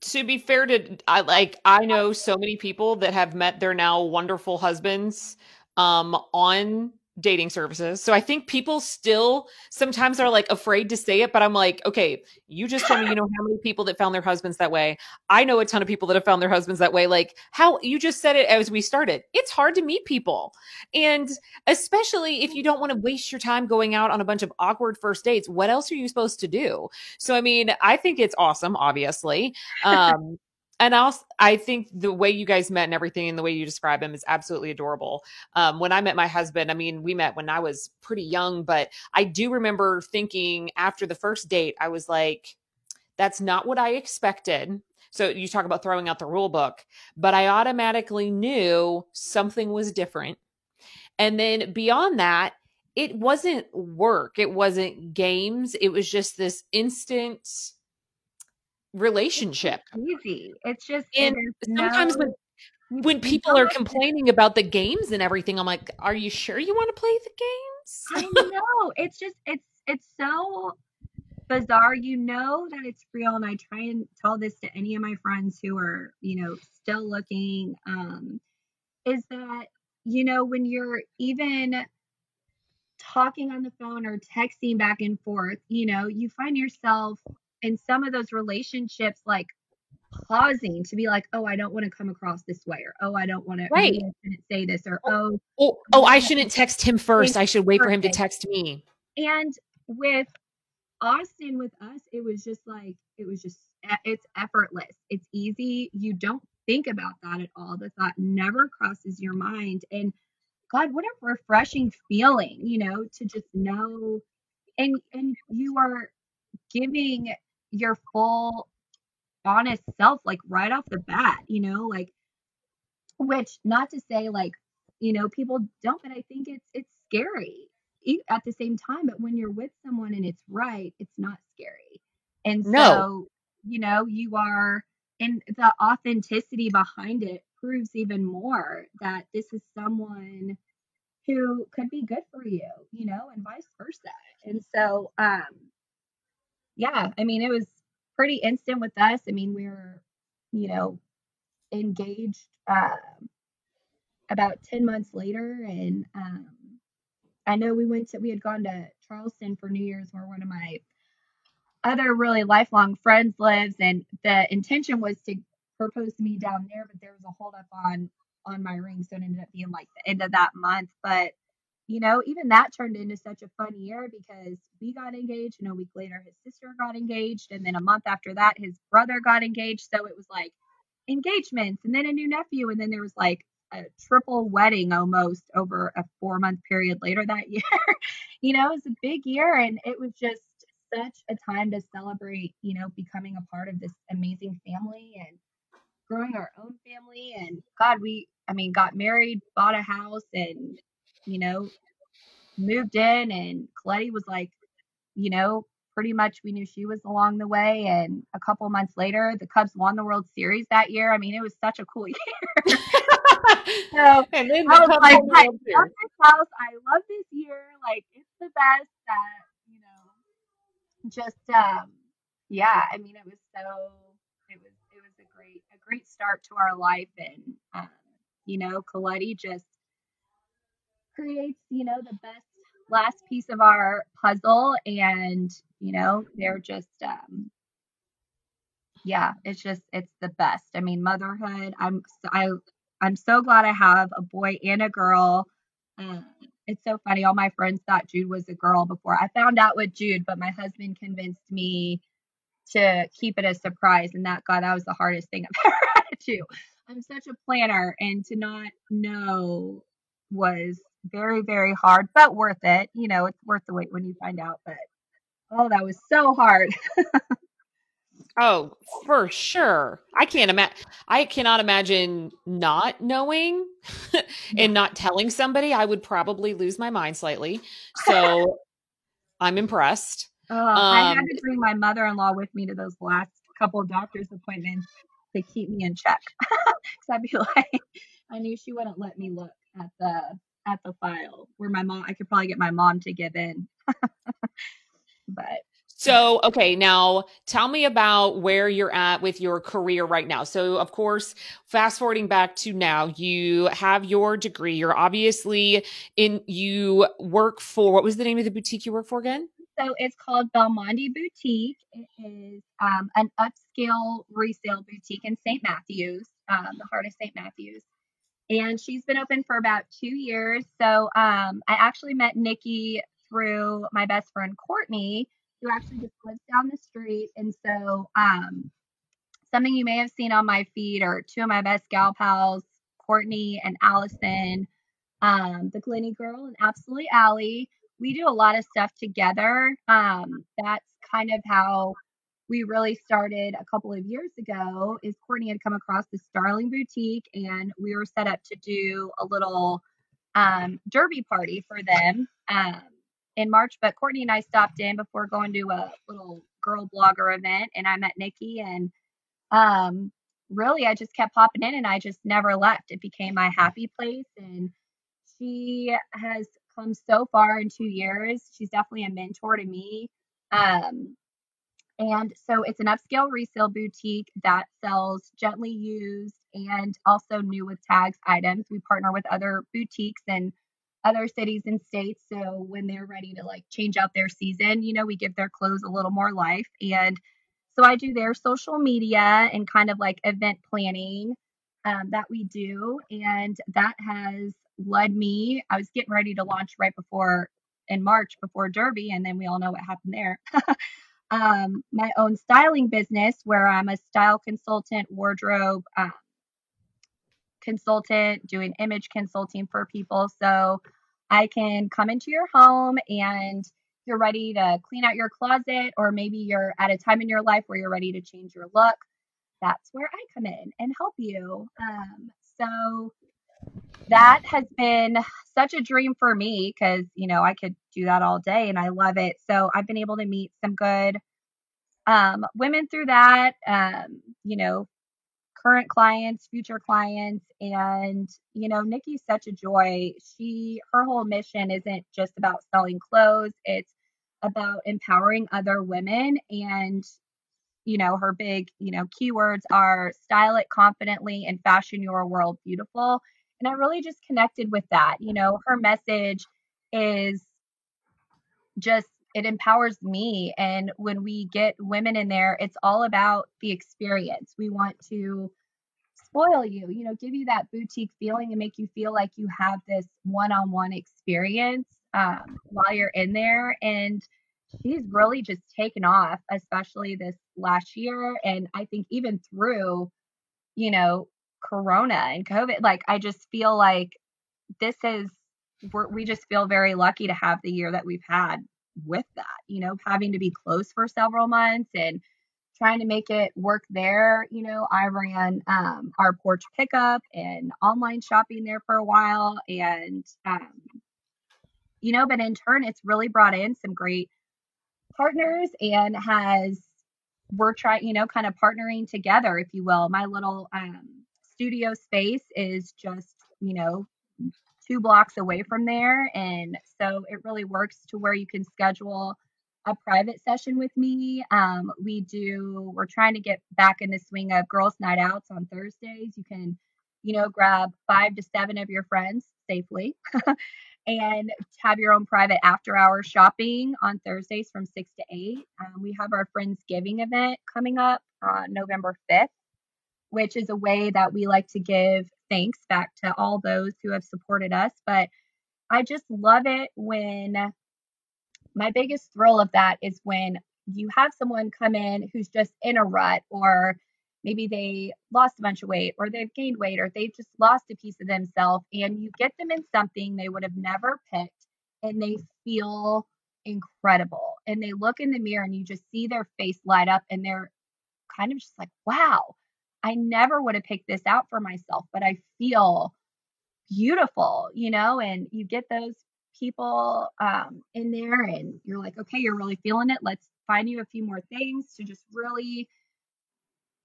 [SPEAKER 1] to be fair to I like I know so many people that have met their now wonderful husbands um on dating services. So I think people still sometimes are like afraid to say it, but I'm like, okay, you just told me you know how many people that found their husbands that way. I know a ton of people that have found their husbands that way. Like how you just said it as we started. It's hard to meet people. And especially if you don't want to waste your time going out on a bunch of awkward first dates, what else are you supposed to do? So I mean, I think it's awesome, obviously. Um and also i think the way you guys met and everything and the way you describe him is absolutely adorable. Um, when i met my husband i mean we met when i was pretty young but i do remember thinking after the first date i was like that's not what i expected. So you talk about throwing out the rule book but i automatically knew something was different. And then beyond that it wasn't work. It wasn't games. It was just this instant relationship.
[SPEAKER 2] It's easy. It's just
[SPEAKER 1] and sometimes no, when when people are complaining about the games and everything, I'm like, are you sure you want to play the games?
[SPEAKER 2] I know. It's just it's it's so bizarre. You know that it's real, and I try and tell this to any of my friends who are, you know, still looking. Um, is that you know when you're even talking on the phone or texting back and forth, you know, you find yourself in some of those relationships like pausing to be like, oh, I don't want to come across this way, or oh, I don't want to,
[SPEAKER 1] right.
[SPEAKER 2] I shouldn't say this, or oh,
[SPEAKER 1] oh, oh, I oh, shouldn't text him first. I should wait for him to text me.
[SPEAKER 2] And with Austin, with us, it was just like it was just it's effortless. It's easy. You don't think about that at all. The thought never crosses your mind. And God, what a refreshing feeling, you know, to just know and and you are giving your full honest self like right off the bat you know like which not to say like you know people don't but i think it's it's scary at the same time but when you're with someone and it's right it's not scary and so no. you know you are and the authenticity behind it proves even more that this is someone who could be good for you you know and vice versa and so um yeah i mean it was pretty instant with us. I mean, we were, you know, engaged uh, about 10 months later. And um, I know we went to, we had gone to Charleston for New Year's where one of my other really lifelong friends lives. And the intention was to propose to me down there, but there was a holdup on on my ring. So it ended up being like the end of that month. But you know, even that turned into such a fun year because we got engaged. And a week later, his sister got engaged. And then a month after that, his brother got engaged. So it was like engagements and then a new nephew. And then there was like a triple wedding almost over a four month period later that year. you know, it was a big year. And it was just such a time to celebrate, you know, becoming a part of this amazing family and growing our own family. And God, we, I mean, got married, bought a house, and you know, moved in and Colette was like, you know, pretty much we knew she was along the way. And a couple months later, the Cubs won the World Series that year. I mean, it was such a cool year. so and then I was like, I love this house. I love this year. Like, it's the best that, you know, just, um, yeah, I mean, it was so, it was, it was a great, a great start to our life. And, um, you know, Colette just creates, you know, the best last piece of our puzzle. And, you know, they're just, um, yeah, it's just, it's the best. I mean, motherhood, I'm, I, I'm so glad I have a boy and a girl. Um, it's so funny. All my friends thought Jude was a girl before I found out with Jude, but my husband convinced me to keep it a surprise. And that, God, that was the hardest thing I've ever had to. I'm such a planner, and to not know was very, very hard, but worth it. You know, it's worth the wait when you find out. But oh, that was so hard.
[SPEAKER 1] oh, for sure. I can't imagine. I cannot imagine not knowing and not telling somebody. I would probably lose my mind slightly. So I'm impressed.
[SPEAKER 2] Uh, um, I had um, to bring my mother-in-law with me to those last couple of doctor's appointments to keep me in check. Because I'd be like, I knew she wouldn't let me look at the at the file where my mom I could probably get my mom to give in. but
[SPEAKER 1] so, okay, now tell me about where you're at with your career right now. So, of course, fast forwarding back to now, you have your degree. You're obviously in, you work for, what was the name of the boutique you work for again?
[SPEAKER 2] So, it's called Belmondi Boutique. It is um, an upscale resale boutique in St. Matthews, um, the heart of St. Matthews and she's been open for about two years. So um, I actually met Nikki through my best friend Courtney, who actually just lives down the street. And so um, something you may have seen on my feed are two of my best gal pals, Courtney and Allison, um, the Glenny girl and Absolutely Allie. We do a lot of stuff together. Um, that's kind of how we really started a couple of years ago is Courtney had come across the Starling Boutique and we were set up to do a little um, derby party for them um, in March. But Courtney and I stopped in before going to a little girl blogger event and I met Nikki and um, really I just kept popping in and I just never left. It became my happy place and she has come so far in two years. She's definitely a mentor to me. Um, and so it's an upscale resale boutique that sells gently used and also new with tags items. We partner with other boutiques and other cities and states. So when they're ready to like change out their season, you know, we give their clothes a little more life. And so I do their social media and kind of like event planning um, that we do. And that has led me, I was getting ready to launch right before in March before Derby. And then we all know what happened there. um, my own styling business where I'm a style consultant, wardrobe um, consultant, doing image consulting for people. So I can come into your home and you're ready to clean out your closet, or maybe you're at a time in your life where you're ready to change your look. That's where I come in and help you. Um, so that has been such a dream for me because you know I could do that all day and I love it. So I've been able to meet some good um, women through that. Um, you know, current clients, future clients, and you know, Nikki's such a joy. She her whole mission isn't just about selling clothes; it's about empowering other women and you know her big you know keywords are style it confidently and fashion your world beautiful and I really just connected with that. You know, her message is just, it empowers me. And when we get women in there, it's all about the experience. We want to spoil you, you know, give you that boutique feeling and make you feel like you have this one-on-one experience um, while you're in there. And she's really just taken off, especially this last year. And I think even through, you know, Corona and COVID, like I just feel like this is, we just feel very lucky to have the year that we've had with that, you know, having to be closed for several months and trying to make it work there. You know, I ran um, our porch pickup and online shopping there for a while. And, um, you know, but in turn, it's really brought in some great partners and has, we're trying, you know, kind of partnering together, if you will. My little um, studio space is just, you know, two blocks away from there. And so it really works to where you can schedule a private session with me. Um, we do, we're trying to get back in the swing of girls' night outs on Thursdays. You can, you know, grab five to seven of your friends safely and have your own private after hour shopping on Thursdays from six to eight. Um, we have our Friendsgiving event coming up uh, November 5th, which is a way that we like to give thanks back to all those who have supported us. But I just love it when my biggest thrill of that is when you have someone come in who's just in a rut or maybe they lost a bunch of weight or they've gained weight or they've just lost a piece of themselves and you get them in something they would have never picked and they feel incredible and they look in the mirror and you just see their face light up and they're kind of just like wow i never would have picked this out for myself but i feel beautiful you know and you get those people um, in there and you're like, okay, you're really feeling it. Let's find you a few more things to just really,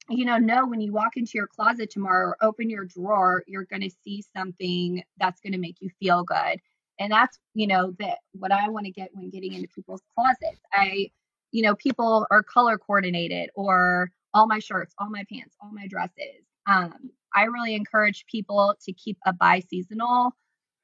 [SPEAKER 2] you know, know when you walk into your closet tomorrow or open your drawer, you're going to see something that's going to make you feel good. And that's, you know, that what I want to get when getting into people's closets. I, you know, people are color coordinated or all my shirts, all my pants, all my dresses. Um, I really encourage people to keep a bi seasonal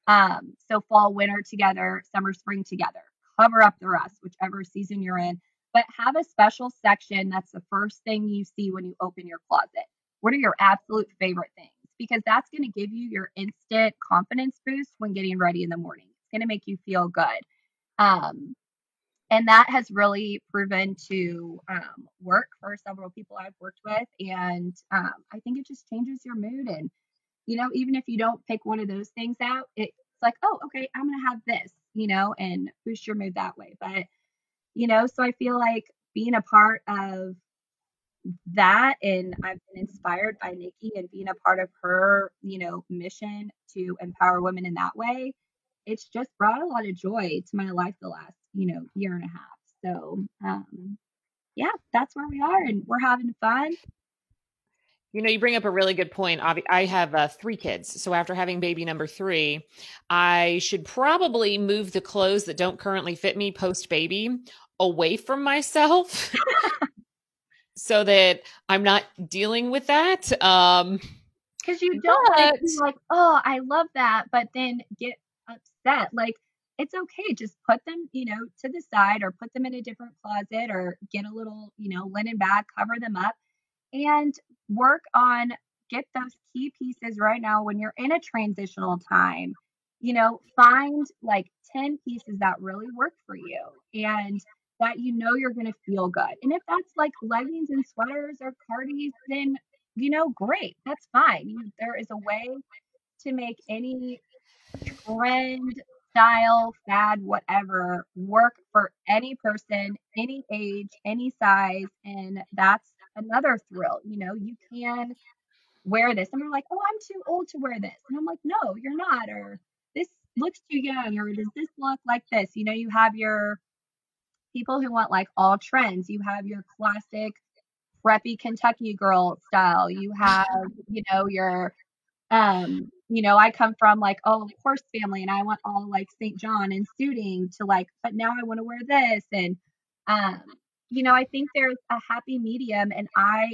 [SPEAKER 2] um, so fall, winter together, summer, spring together. Cover up the rest, whichever season you're in. But have a special section that's the first thing you see when you open your closet. What are your absolute favorite things? Because that's going to give you your instant confidence boost when getting ready in the morning. It's going to make you feel good. Um, and that has really proven to um, work for several people I've worked with. And um, I think it just changes your mood and you know, even if you don't pick one of those things out, it's like, oh, okay, I'm going to have this, you know, and boost your mood that way. But, you know, so I feel like being a part of that and I've been inspired by Nikki and being a part of her, you know, mission to empower women in that way. It's just brought a lot of joy to my life the last, you know, year and a half. So, um, yeah, that's where we are and we're having fun.
[SPEAKER 1] You know, you bring up a really good point. I have uh, three kids. So after having baby number three, I should probably move the clothes that don't currently fit me post baby away from myself so that I'm not dealing with that. Um,
[SPEAKER 2] because you don't but, like, oh, I love that, but then get upset. Like, it's okay. Just put them, you know, to the side or put them in a different closet or get a little, you know, linen bag, cover them up and work on get those key pieces right now when you're in a transitional time you know find like 10 pieces that really work for you and that you know you're going to feel good and if that's like leggings and sweaters or cardies then you know great that's fine there is a way to make any trend style fad whatever work for any person any age any size and that's another thrill. You know, you can wear this. And we're like, oh, I'm too old to wear this. And I'm like, no, you're not. Or this looks too young. Or does this look like this? You know, you have your people who want like all trends. You have your classic preppy Kentucky girl style. You have, you know, your, um, you know, I come from like, oh, horse family and I want all like St. John and suiting to like, but now I want to wear this. And, um, you know, I think there's a happy medium. And I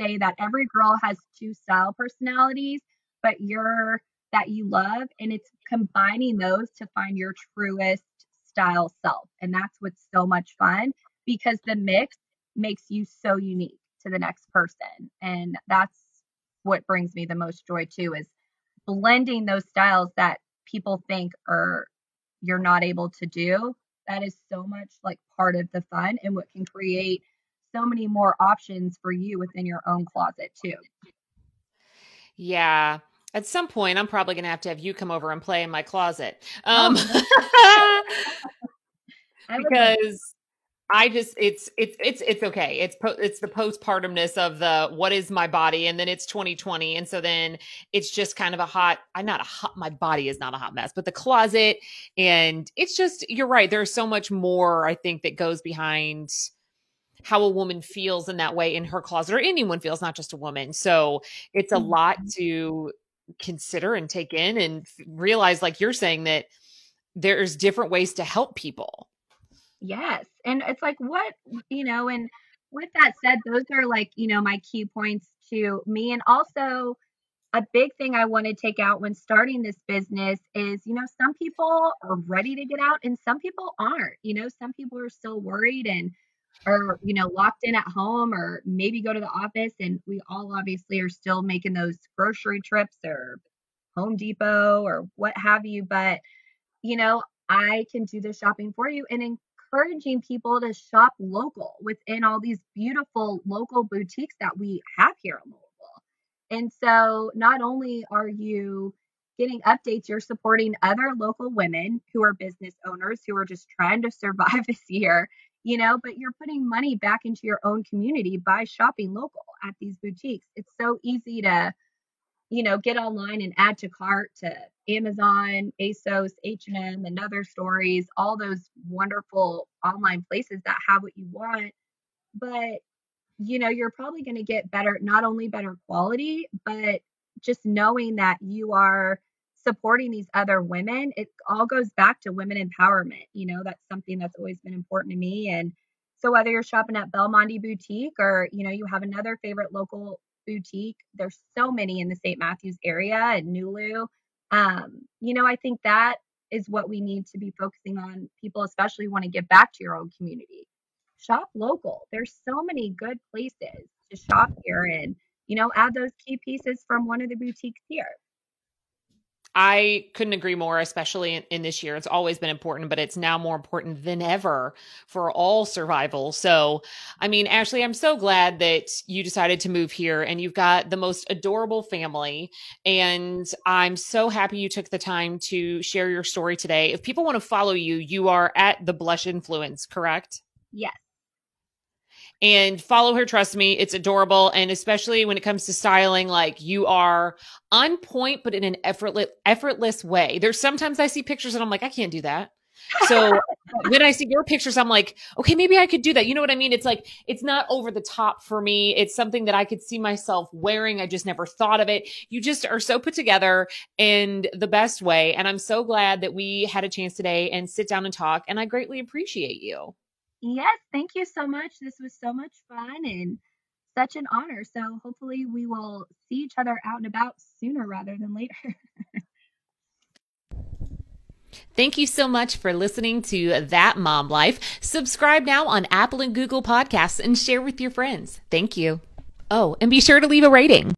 [SPEAKER 2] say that every girl has two style personalities, but you're that you love. And it's combining those to find your truest style self. And that's what's so much fun because the mix makes you so unique to the next person. And that's what brings me the most joy too is blending those styles that people think are you're not able to do. That is so much like part of the fun and what can create so many more options for you within your own closet too.
[SPEAKER 1] Yeah. At some point, I'm probably going to have to have you come over and play in my closet. Um, because I just it's it's it's it's okay. It's po- it's the postpartumness of the what is my body, and then it's 2020, and so then it's just kind of a hot. I'm not a hot. My body is not a hot mess, but the closet, and it's just you're right. There's so much more I think that goes behind how a woman feels in that way in her closet, or anyone feels, not just a woman. So it's a mm-hmm. lot to consider and take in, and realize, like you're saying, that there's different ways to help people
[SPEAKER 2] Yes. And it's like, what, you know, and with that said, those are like, you know, my key points to me. And also, a big thing I want to take out when starting this business is, you know, some people are ready to get out and some people aren't. You know, some people are still worried and are, you know, locked in at home or maybe go to the office. And we all obviously are still making those grocery trips or Home Depot or what have you. But, you know, I can do the shopping for you and encouraging people to shop local within all these beautiful local boutiques that we have here in Louisville. And so not only are you getting updates, you're supporting other local women who are business owners who are just trying to survive this year, you know, but you're putting money back into your own community by shopping local at these boutiques. It's so easy to you know, get online and add to cart to Amazon, ASOS, H&M, and other stories, all those wonderful online places that have what you want. But, you know, you're probably going to get better, not only better quality, but just knowing that you are supporting these other women. It all goes back to women empowerment. You know, that's something that's always been important to me. And so whether you're shopping at Belmonte Boutique or, you know, you have another favorite local boutique. There's so many in the St. Matthews area and Nulu. Um, you know, I think that is what we need to be focusing on. People, especially, want to get back to your own community. Shop local. There's so many good places to shop here and, you know, add those key pieces from one of the boutiques here.
[SPEAKER 1] I couldn't agree more, especially in, in, this year. It's always been important, but it's now more important than ever for all survival. So, I mean, Ashley, I'm so glad that you decided to move here and you've got the most adorable family. And I'm so happy you took the time to share your story today. If people want to follow you, you are at the Blush Influence, correct?
[SPEAKER 2] Yes
[SPEAKER 1] and follow her trust me it's adorable. And especially when it comes to styling like you are on point but in an effortless effortless way. There's sometimes i see pictures and i'm like i can't do that. So when i see your pictures i'm like okay maybe i could do that. You know what i mean? It's like it's not over the top for me. It's something that i could see myself wearing. I just never thought of it. You just are so put together in the best way. And i'm so glad that we had a chance today and sit down and talk and i greatly appreciate you
[SPEAKER 2] Yes, thank you so much. This was so much fun and such an honor. So hopefully we will see each other out and about sooner rather than later.
[SPEAKER 1] Thank you so much for listening to That Mom Life. Subscribe now on Apple and Google Podcasts and share with your friends. Thank you. Oh, and be sure to leave a rating.